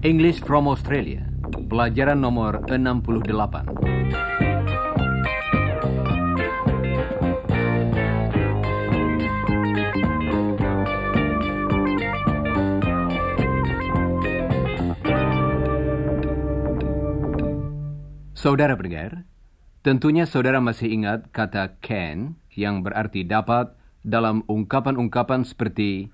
English from Australia. Pelajaran nomor 68. Saudara pendengar, tentunya saudara masih ingat kata can yang berarti dapat dalam ungkapan-ungkapan seperti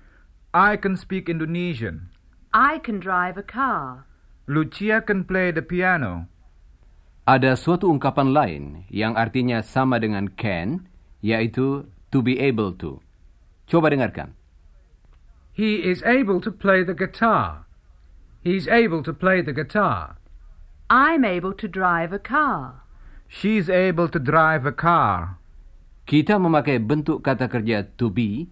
I can speak Indonesian. I can drive a car. Lucia can play the piano. Ada suatu ungkapan lain yang artinya sama dengan can, yaitu to be able to. Coba dengarkan. He is able to play the guitar. He's able to play the guitar. I'm able to drive a car. She's able to drive a car. Kita memakai bentuk kata kerja to be,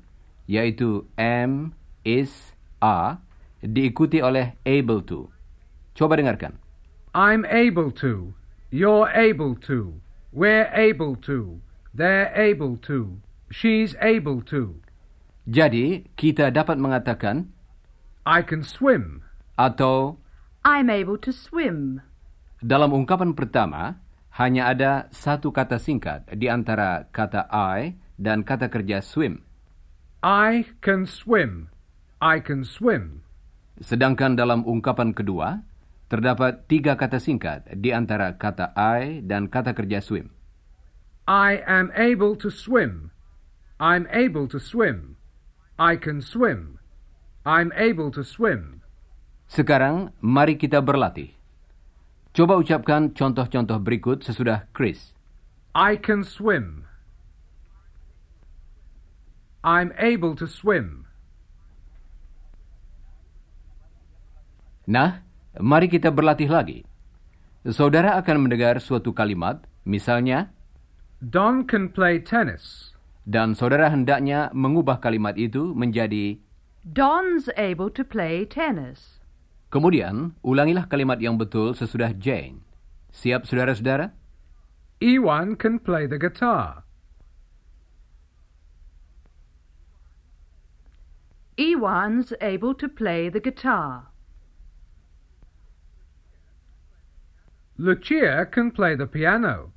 yaitu am, is, are, diikuti oleh able to. Coba dengarkan. I'm able to. You're able to. We're able to. They're able to. She's able to. Jadi, kita dapat mengatakan I can swim. atau I'm able to swim. dalam ungkapan pertama, hanya ada satu kata singkat di antara kata I dan kata kerja swim. I can swim. I can swim. Sedangkan dalam ungkapan kedua, terdapat tiga kata singkat di antara kata I dan kata kerja swim. I am able to swim. I'm able to swim. I can swim. I'm able to swim. Sekarang, mari kita berlatih. Coba ucapkan contoh-contoh berikut sesudah Chris. I can swim. I'm able to swim. Nah, mari kita berlatih lagi. Saudara akan mendengar suatu kalimat, misalnya, Don can play tennis. dan saudara hendaknya mengubah kalimat itu menjadi Don's able to play tennis. Kemudian, ulangilah kalimat yang betul sesudah Jane. Siap, saudara-saudara? Ewan can play the guitar. Ewan's able to play the guitar. Lucia can play the piano.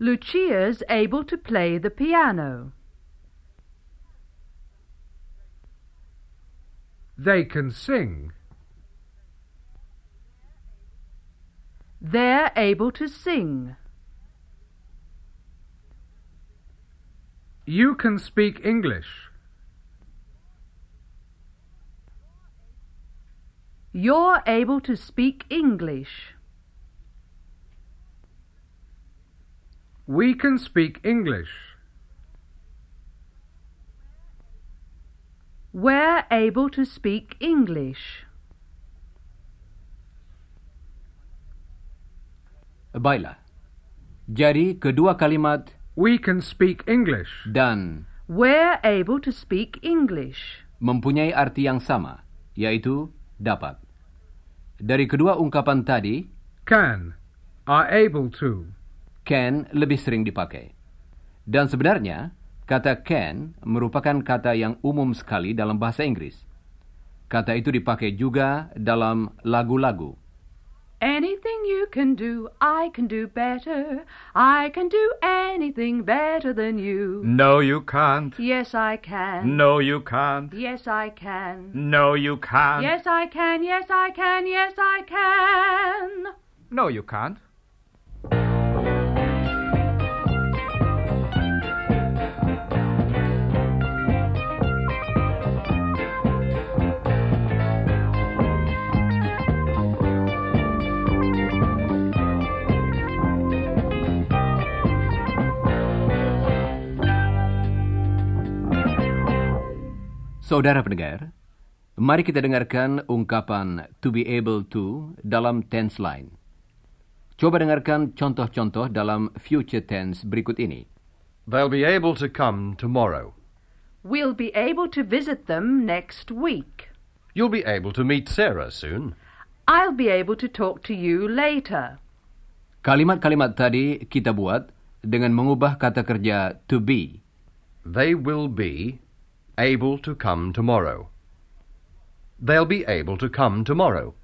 Lucia's able to play the piano. They can sing. They're able to sing. You can speak English. You're able to speak English. We can speak English. We're able to speak English. Baiklah. Jadi, kedua kalimat We can speak English. dan We're able to speak English. mempunyai arti yang sama, yaitu dapat. Dari kedua ungkapan tadi, Can. Are able to. can lebih sering dipakai. Dan sebenarnya, kata can merupakan kata yang umum sekali dalam bahasa Inggris. Kata itu dipakai juga dalam lagu-lagu. Anything you can do, I can do better. I can do anything better than you. No, you can't. Yes, I can. No, you can't. Yes, I can. No, you can't. Yes, I can. Yes, I can. Yes, I can. No, you can't. Saudara pendengar, mari kita dengarkan ungkapan to be able to dalam tense line. Coba dengarkan contoh-contoh dalam future tense berikut ini. They'll be able to come tomorrow. We'll be able to visit them next week. You'll be able to meet Sarah soon. I'll be able to talk to you later. Kalimat-kalimat tadi kita buat dengan mengubah kata kerja to be. They will be able to come tomorrow. They'll be able to come tomorrow.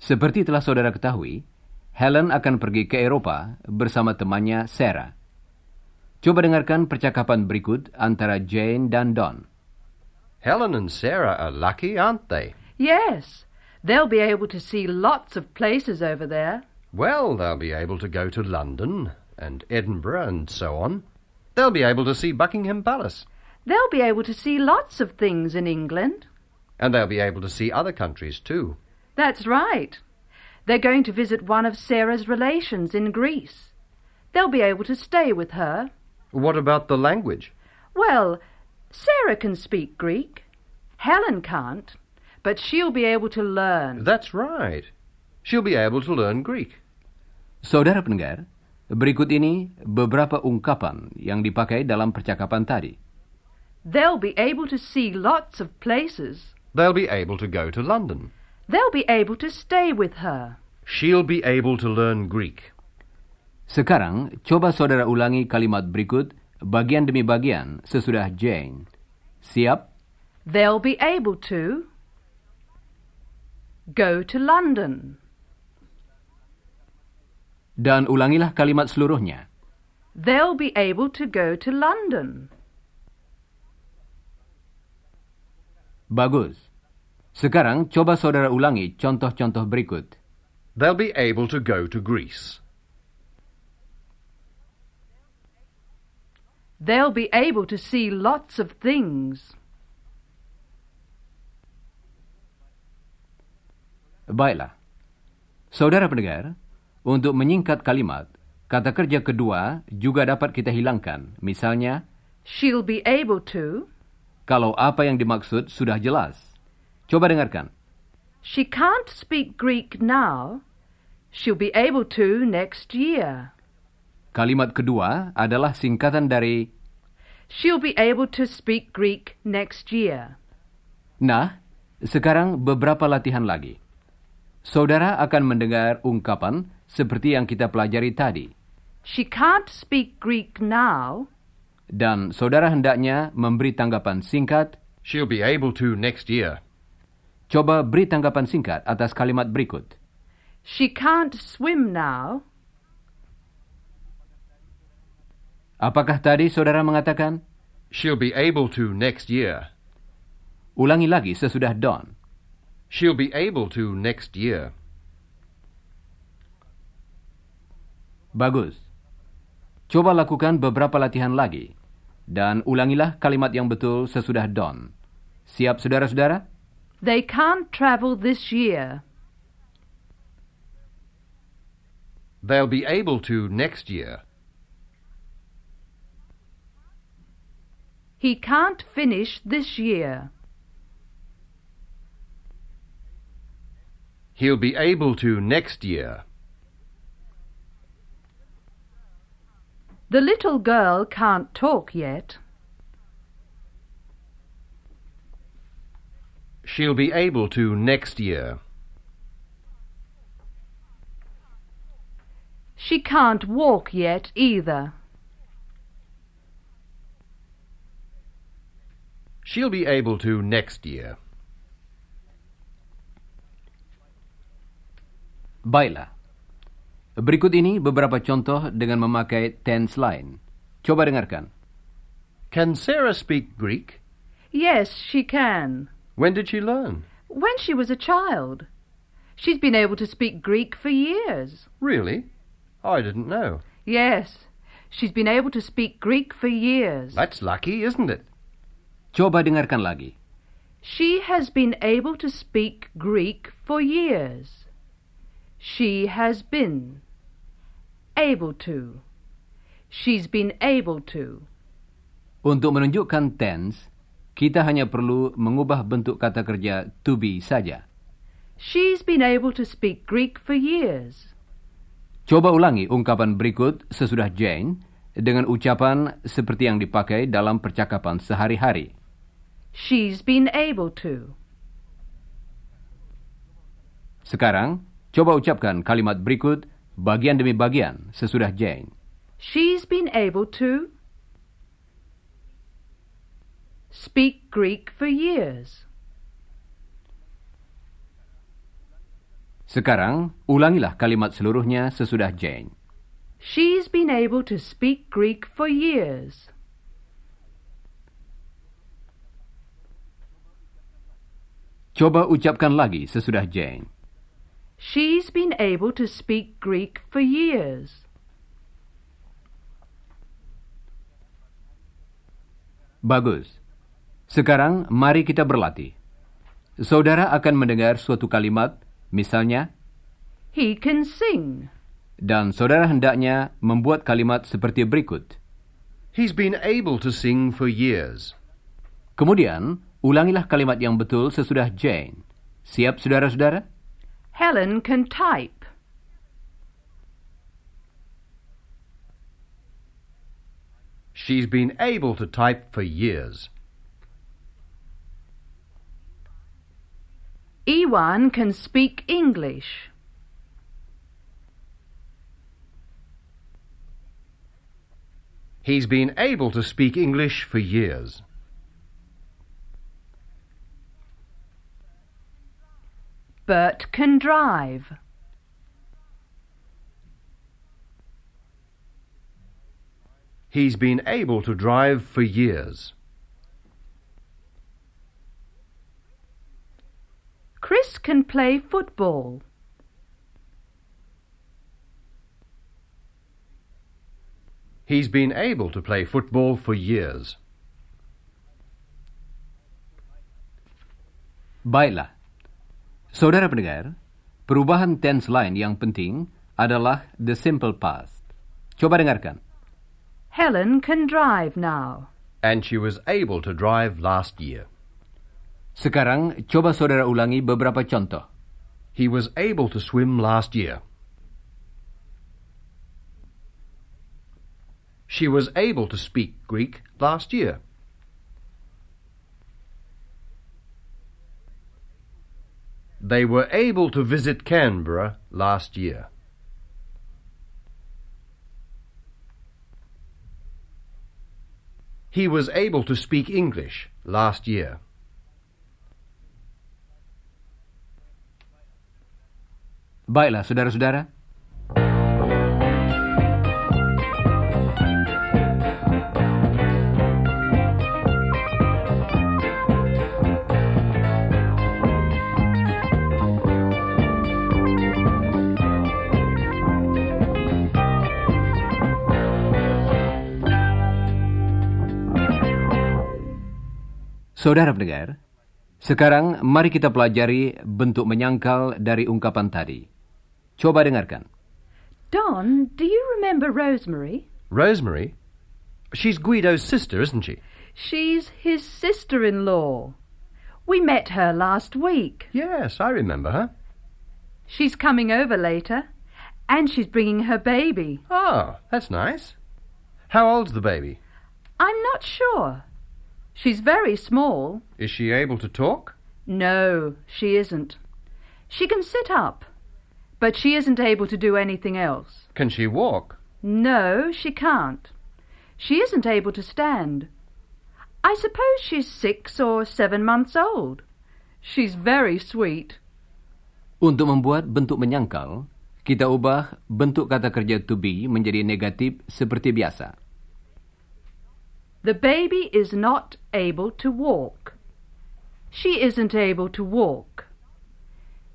Seperti telah saudara ketahui, Helen akan pergi ke Eropa bersama temannya Sarah. Coba dengarkan percakapan berikut antara Jane dan Don. Helen and Sarah are lucky, aren't they? Yes, they'll be able to see lots of places over there. Well, they'll be able to go to London and Edinburgh and so on. They'll be able to see Buckingham Palace. They'll be able to see lots of things in England. And they'll be able to see other countries too. That's right. They're going to visit one of Sarah's relations in Greece. They'll be able to stay with her. What about the language? Well, Sarah can speak Greek. Helen can't, but she'll be able to learn. That's right. She'll be able to learn Greek. Saudara pendengar, berikut ini beberapa ungkapan yang dipakai dalam percakapan tadi. They'll be able to see lots of places. They'll be able to go to London. They'll be able to stay with her. She'll be able to learn Greek. Sekarang, coba saudara ulangi kalimat berikut bagian demi bagian sesudah Jane. Siap? They'll be able to go to London. Dan ulangilah kalimat seluruhnya. They'll be able to go to London. Bagus. Sekarang coba saudara ulangi contoh-contoh berikut. They'll be able to go to Greece. They'll be able to see lots of things. Baiklah. Saudara pendengar, untuk menyingkat kalimat, kata kerja kedua juga dapat kita hilangkan. Misalnya, She'll be able to. Kalau apa yang dimaksud sudah jelas. Coba dengarkan. She can't speak Greek now. She'll be able to next year. Kalimat kedua adalah singkatan dari She'll be able to speak Greek next year. Nah, sekarang beberapa latihan lagi. Saudara akan mendengar ungkapan seperti yang kita pelajari tadi. She can't speak Greek now. Dan saudara hendaknya memberi tanggapan singkat. She'll be able to next year. Coba beri tanggapan singkat atas kalimat berikut. She can't swim now. Apakah tadi saudara mengatakan? She'll be able to next year. Ulangi lagi sesudah Don. She'll be able to next year. Bagus. Coba lakukan beberapa latihan lagi. Dan ulangilah kalimat yang betul sesudah Don. Siap saudara-saudara? They can't travel this year. They'll be able to next year. He can't finish this year. He'll be able to next year. The little girl can't talk yet. She'll be able to next year. She can't walk yet either. She'll be able to next year. Baiklah. Berikut ini beberapa contoh dengan memakai tense lain. Coba dengarkan. Can Sarah speak Greek? Yes, she can. When did she learn? When she was a child. She's been able to speak Greek for years. Really? I didn't know. Yes, she's been able to speak Greek for years. That's lucky, isn't it? Coba dengarkan lagi. She has been able to speak Greek for years. She has been able to. She's been able to. Untuk menunjukkan tense, kita hanya perlu mengubah bentuk kata kerja to be saja. She's been able to speak Greek for years. Coba ulangi ungkapan berikut sesudah Jane dengan ucapan seperti yang dipakai dalam percakapan sehari-hari. She's been able to. Sekarang, coba ucapkan kalimat berikut bagian demi bagian sesudah Jane. She's been able to speak Greek for years. Sekarang, ulangilah kalimat seluruhnya sesudah Jane. She's been able to speak Greek for years. Coba ucapkan lagi sesudah Jane. She's been able to speak Greek for years. Bagus. Sekarang mari kita berlatih. Saudara akan mendengar suatu kalimat, misalnya, He can sing. dan saudara hendaknya membuat kalimat seperti berikut. He's been able to sing for years. Kemudian, ulangilah kalimat yang betul sesudah Jane. Siap, saudara-saudara? Helen can type. She's been able to type for years. Ewan can speak English. He's been able to speak English for years. Bert can drive. He's been able to drive for years. Chris can play football. He's been able to play football for years. Baiklah. Saudara pendengar, perubahan tense lain yang penting adalah the simple past. Coba dengarkan. Helen can drive now. And she was able to drive last year. Sekarang, coba saudara ulangi beberapa contoh. He was able to swim last year. She was able to speak Greek last year. They were able to visit Canberra last year. He was able to speak English last year. Baiklah, saudara-saudara. Saudara pendengar, sekarang mari kita pelajari bentuk menyangkal dari ungkapan tadi. Coba dengarkan. Don, do you remember Rosemary? Rosemary? She's Guido's sister, isn't she? She's his sister-in-law. We met her last week. Yes, I remember her. She's coming over later, and she's bringing her baby. Oh, that's nice. How old's the baby? I'm not sure. She's very small. Is she able to talk? No, she isn't. She can sit up, but she isn't able to do anything else. Can she walk? No, she can't. She isn't able to stand. I suppose she's six or seven months old. She's very sweet. Untuk membuat bentuk menyangkal, kita ubah bentuk kata kerja to be menjadi negatif seperti biasa. The baby is not able to walk. She isn't able to walk.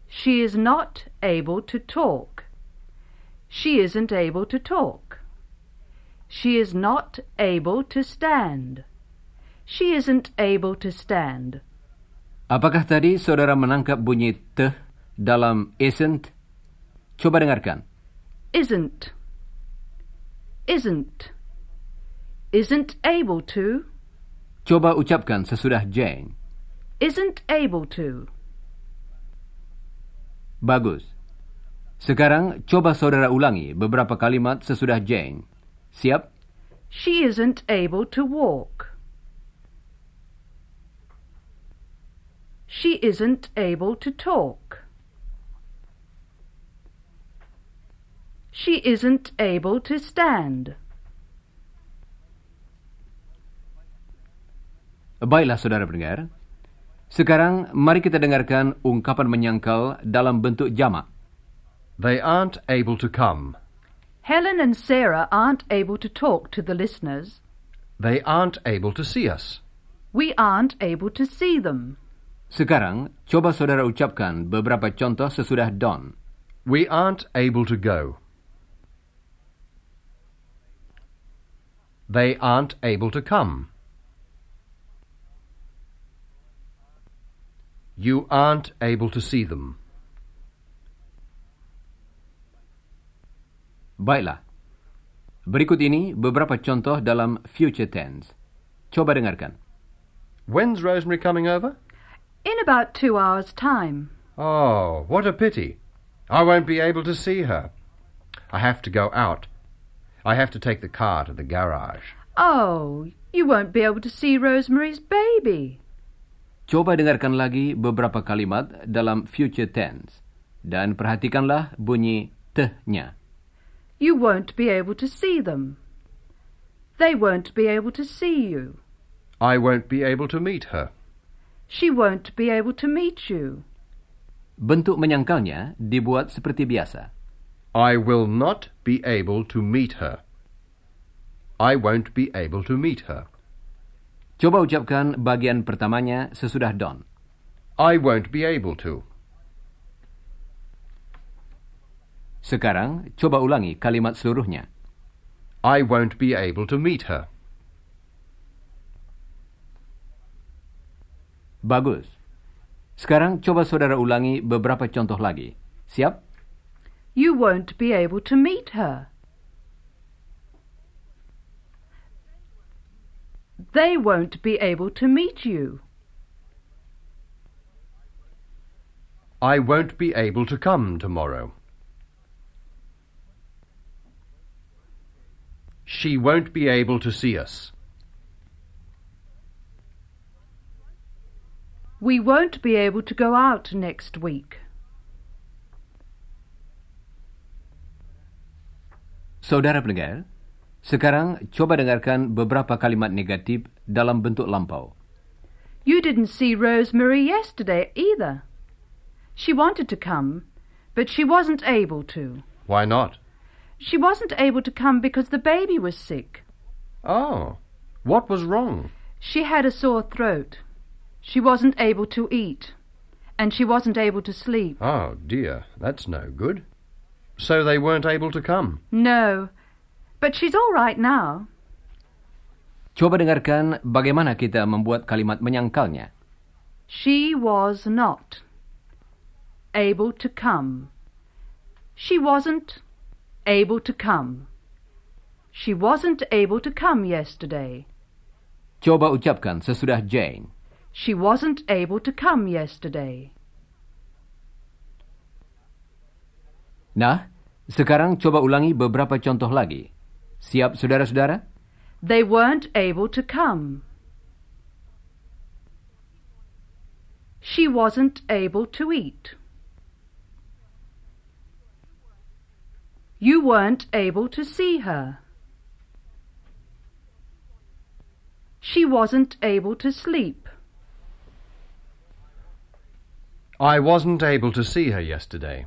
She is not able to talk. She isn't able to talk. She is not able to stand. She isn't able to stand. Apakah tadi saudara menangkap bunyi teh dalam isn't? Coba dengarkan. Isn't. Isn't. Isn't able to. Coba ucapkan sesudah Jane. Isn't able to. Bagus. Sekarang coba saudara ulangi beberapa kalimat sesudah Jane. Siap? She isn't able to walk. She isn't able to talk. She isn't able to stand. Baiklah saudara pendengar. Sekarang mari kita dengarkan ungkapan menyangkal dalam bentuk jamak. They aren't able to come. Helen and Sarah aren't able to talk to the listeners. They aren't able to see us. We aren't able to see them. Sekarang, coba saudara ucapkan beberapa contoh sesudah Don. We aren't able to go. They aren't able to come. You aren't able to see them. Baiklah. Berikut ini beberapa contoh dalam future tense. Coba dengarkan. When's Rosemary coming over? In about two hours' time. Oh, what a pity. I won't be able to see her. I have to go out. I have to take the car to the garage. Oh, you won't be able to see Rosemary's baby. Coba dengarkan lagi beberapa kalimat dalam future tense. Dan perhatikanlah bunyi tehnya. You won't be able to see them. They won't be able to see you. I won't be able to meet her. She won't be able to meet you. Bentuk menyangkalnya dibuat seperti biasa. I will not be able to meet her. I won't be able to meet her. Coba ucapkan bagian pertamanya sesudah Don. I won't be able to. Sekarang, coba ulangi kalimat seluruhnya. I won't be able to meet her. Bagus. Sekarang coba saudara ulangi beberapa contoh lagi. Siap? You won't be able to meet her. They won't be able to meet you. I won't be able to come tomorrow. She won't be able to see us. We won't be able to go out next week. Saudara pendengar, sekarang coba dengarkan beberapa kalimat negatif dalam bentuk lampau. You didn't see Rosemary yesterday either. She wanted to come, but she wasn't able to. Why not? She wasn't able to come because the baby was sick. Oh, what was wrong? She had a sore throat. She wasn't able to eat. And she wasn't able to sleep. Oh, dear, that's no good. So they weren't able to come. No. But she's all right now. Coba dengarkan bagaimana kita membuat kalimat menyangkalnya. She was not able to come. She wasn't able to come. She wasn't able to come yesterday. Coba ucapkan sesudah Jane. She wasn't able to come yesterday. Nah, sekarang coba ulangi beberapa contoh lagi. Siap, saudara-saudara? They weren't able to come. She wasn't able to eat. You weren't able to see her. She wasn't able to sleep. I wasn't able to see her yesterday.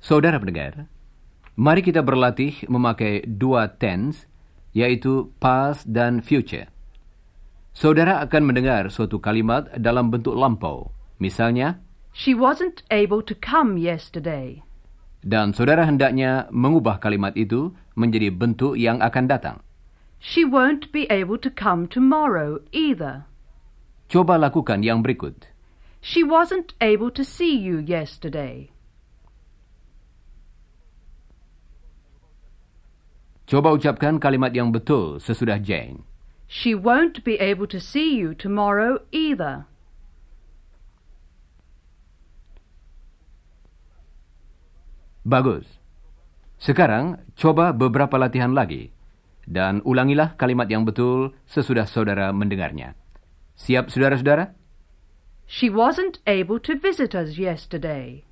Saudara pendengar, mari kita berlatih memakai dua tense, yaitu past dan future. Saudara akan mendengar suatu kalimat dalam bentuk lampau, misalnya, She wasn't able to come yesterday. dan saudara hendaknya mengubah kalimat itu menjadi bentuk yang akan datang. She won't be able to come tomorrow either. Coba lakukan yang berikut. She wasn't able to see you yesterday. Coba ucapkan kalimat yang betul sesudah Jane. She won't be able to see you tomorrow either. Bagus. Sekarang, coba beberapa latihan lagi. Dan ulangilah kalimat yang betul sesudah saudara mendengarnya. Siap, saudara-saudara? She wasn't able to visit us yesterday.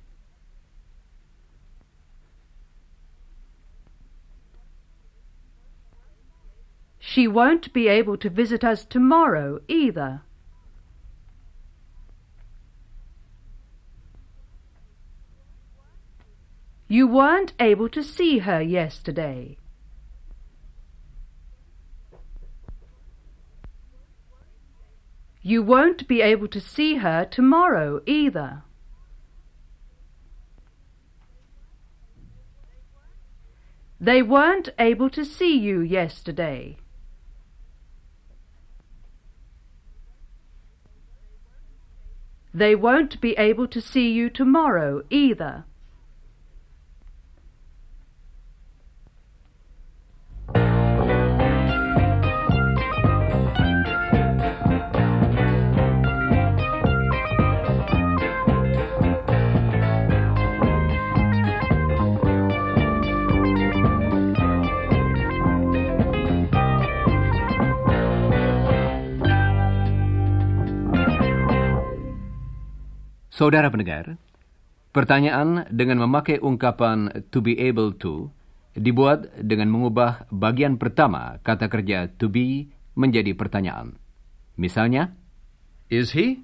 She won't be able to visit us tomorrow either. You weren't able to see her yesterday. You won't be able to see her tomorrow either. They weren't able to see you yesterday. They won't be able to see you tomorrow either. Saudara pendengar, pertanyaan dengan memakai ungkapan to be able to dibuat dengan mengubah bagian pertama kata kerja to be menjadi pertanyaan. Misalnya, Is he?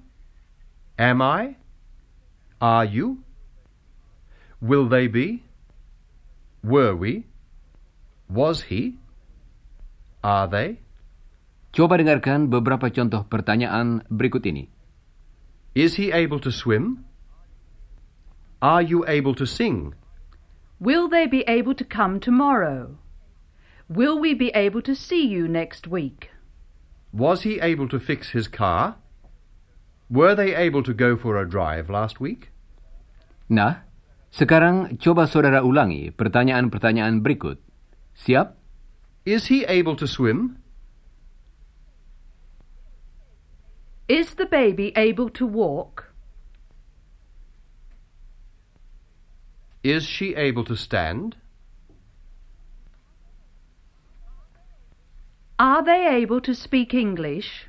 Am I? Are you? Will they be? Were we? Was he? Are they? coba dengarkan beberapa contoh pertanyaan berikut ini. Is he able to swim? Are you able to sing? Will they be able to come tomorrow? Will we be able to see you next week? Was he able to fix his car? Were they able to go for a drive last week? Nah, sekarang coba saudara ulangi pertanyaan-pertanyaan berikut. Siap? Is he able to swim? Is the baby able to walk? Is she able to stand? Are they able to speak English?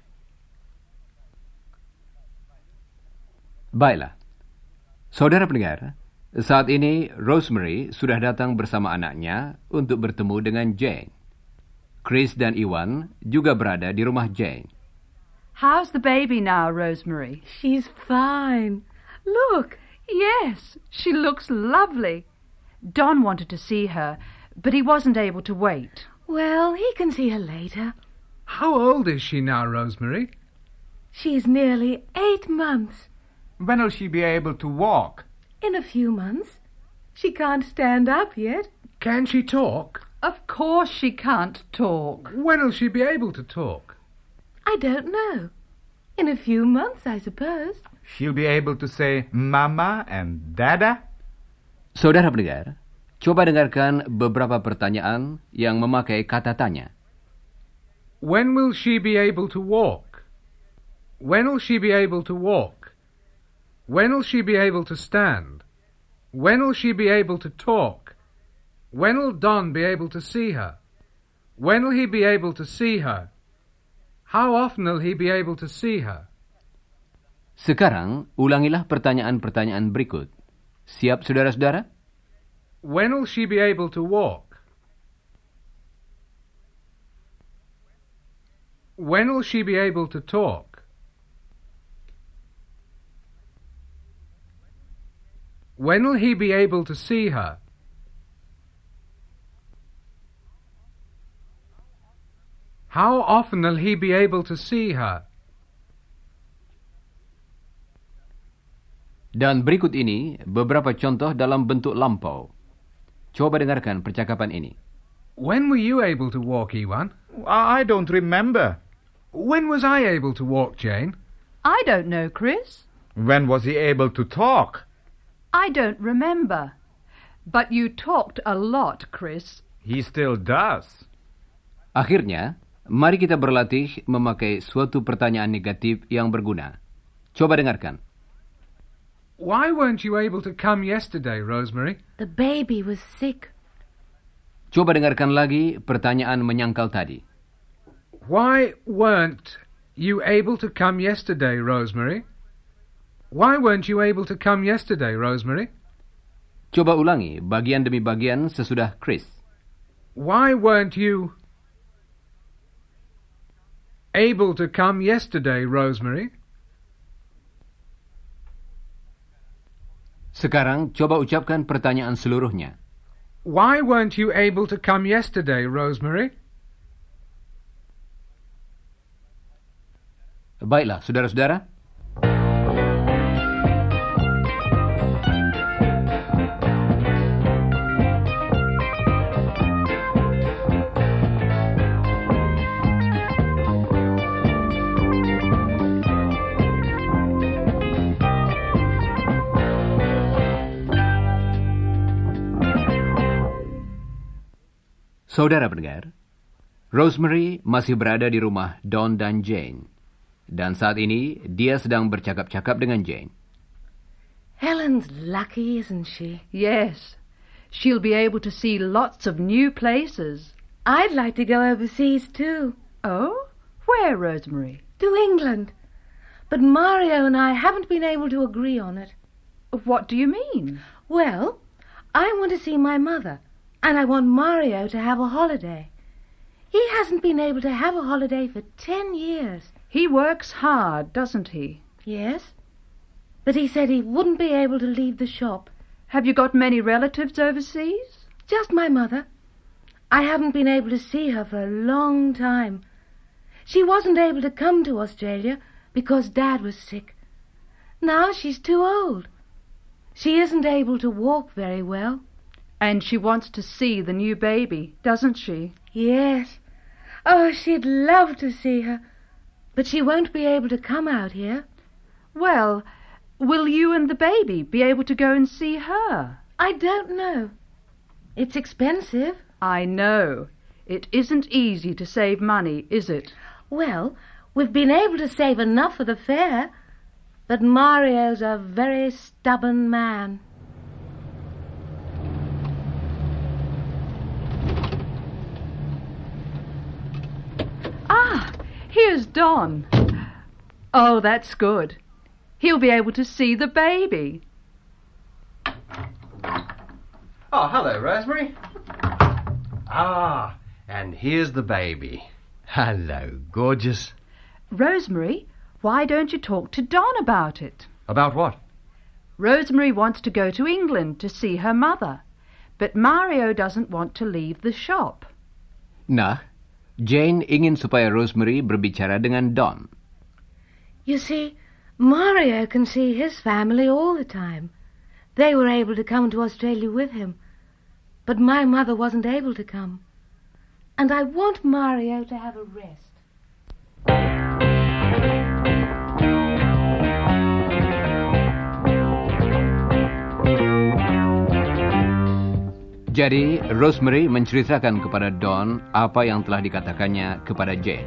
Baiklah. Saudara pendengar, saat ini Rosemary sudah datang bersama anaknya untuk bertemu dengan Jane. Chris dan Iwan juga berada di rumah Jane. How's the baby now, Rosemary? She's fine. Look, Yes, she looks lovely. Don wanted to see her, but he wasn't able to wait. well, he can see her later. How old is she now, Rosemary? She's nearly eight months. When will she be able to walk? In a few months. She can't stand up yet. Can she talk? Of course she can't talk. When'll she be able to talk? I don't know. In a few months, I suppose. She'll be able to say Mama and Dada? Saudara pendengar, coba dengarkan beberapa pertanyaan yang memakai kata tanya. When will she be able to walk? When'll she be able to walk? When'll she be able to stand? When'll she be able to talk? When'll Don be able to see her? When'll he be able to see her? How often'll he be able to see her? Sekarang, ulangilah pertanyaan-pertanyaan berikut. Siap, saudara-saudara? When'll she be able to walk? When'll she be able to talk? When'll he be able to see her? How often'll he be able to see her? Dan berikut ini beberapa contoh dalam bentuk lampau. Coba dengarkan percakapan ini. When were you able to walk, Ewan? I don't remember. When was I able to walk, Jane? I don't know, Chris. When was he able to talk? I don't remember. But you talked a lot, Chris. He still does. Akhirnya, mari kita berlatih memakai suatu pertanyaan negatif yang berguna. Coba dengarkan. Why weren't you able to come yesterday, Rosemary? The baby was sick. Coba dengarkan lagi pertanyaan menyangkal tadi. Why weren't you able to come yesterday, Rosemary? Why weren't you able to come yesterday, Rosemary? Coba ulangi bagian demi bagian sesudah Chris. Why weren't you. Able to come yesterday, Rosemary? Sekarang coba ucapkan pertanyaan seluruhnya. Why weren't you able to come yesterday, Rosemary? Baiklah, saudara-saudara. Saudara pendengar, Rosemary masih berada di rumah Don dan Jane. Dan saat ini dia sedang bercakap-cakap dengan Jane. Helen's lucky, isn't she? Yes. She'll be able to see lots of new places. I'd like to go overseas too. Oh? Where, Rosemary? To England. But Mario and I haven't been able to agree on it. What do you mean? Well, I want to see my mother, and I want Mario to have a holiday. He hasn't been able to have a holiday for ten years. He works hard, doesn't he? Yes? But he said he wouldn't be able to leave the shop. Have you got many relatives overseas? Just my mother. I haven't been able to see her for a long time. She wasn't able to come to Australia because Dad was sick. Now she's too old. She isn't able to walk very well. And she wants to see the new baby, doesn't she? Yes. Oh, she'd love to see her. But she won't be able to come out here. Well, will you and the baby be able to go and see her? I don't know. It's expensive. I know. It isn't easy to save money, is it? Well, we've been able to save enough for the fare. But Mario's a very stubborn man. Ah, here's Don. Oh, that's good. He'll be able to see the baby. Oh, hello, Rosemary. Ah, and here's the baby. Hello, gorgeous. Rosemary, why don't you talk to Don about it? About what? Rosemary wants to go to England to see her mother, but Mario doesn't want to leave the shop. Nah, Jane ingin supaya Rosemary berbicara dengan Don. You see, Mario can see his family all the time. They were able to come to Australia with him. But my mother wasn't able to come. And I want Mario to have a rest. Jadi, Rosemary menceritakan kepada Don apa yang telah dikatakannya kepada Jane.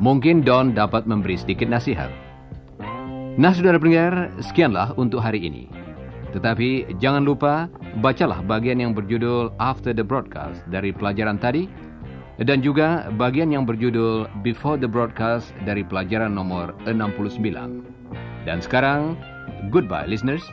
Mungkin Don dapat memberi sedikit nasihat. Nah, saudara pendengar, sekianlah untuk hari ini. Tetapi jangan lupa bacalah bagian yang berjudul After the Broadcast dari pelajaran tadi dan juga bagian yang berjudul Before the Broadcast dari pelajaran nomor 69. Dan sekarang, goodbye listeners.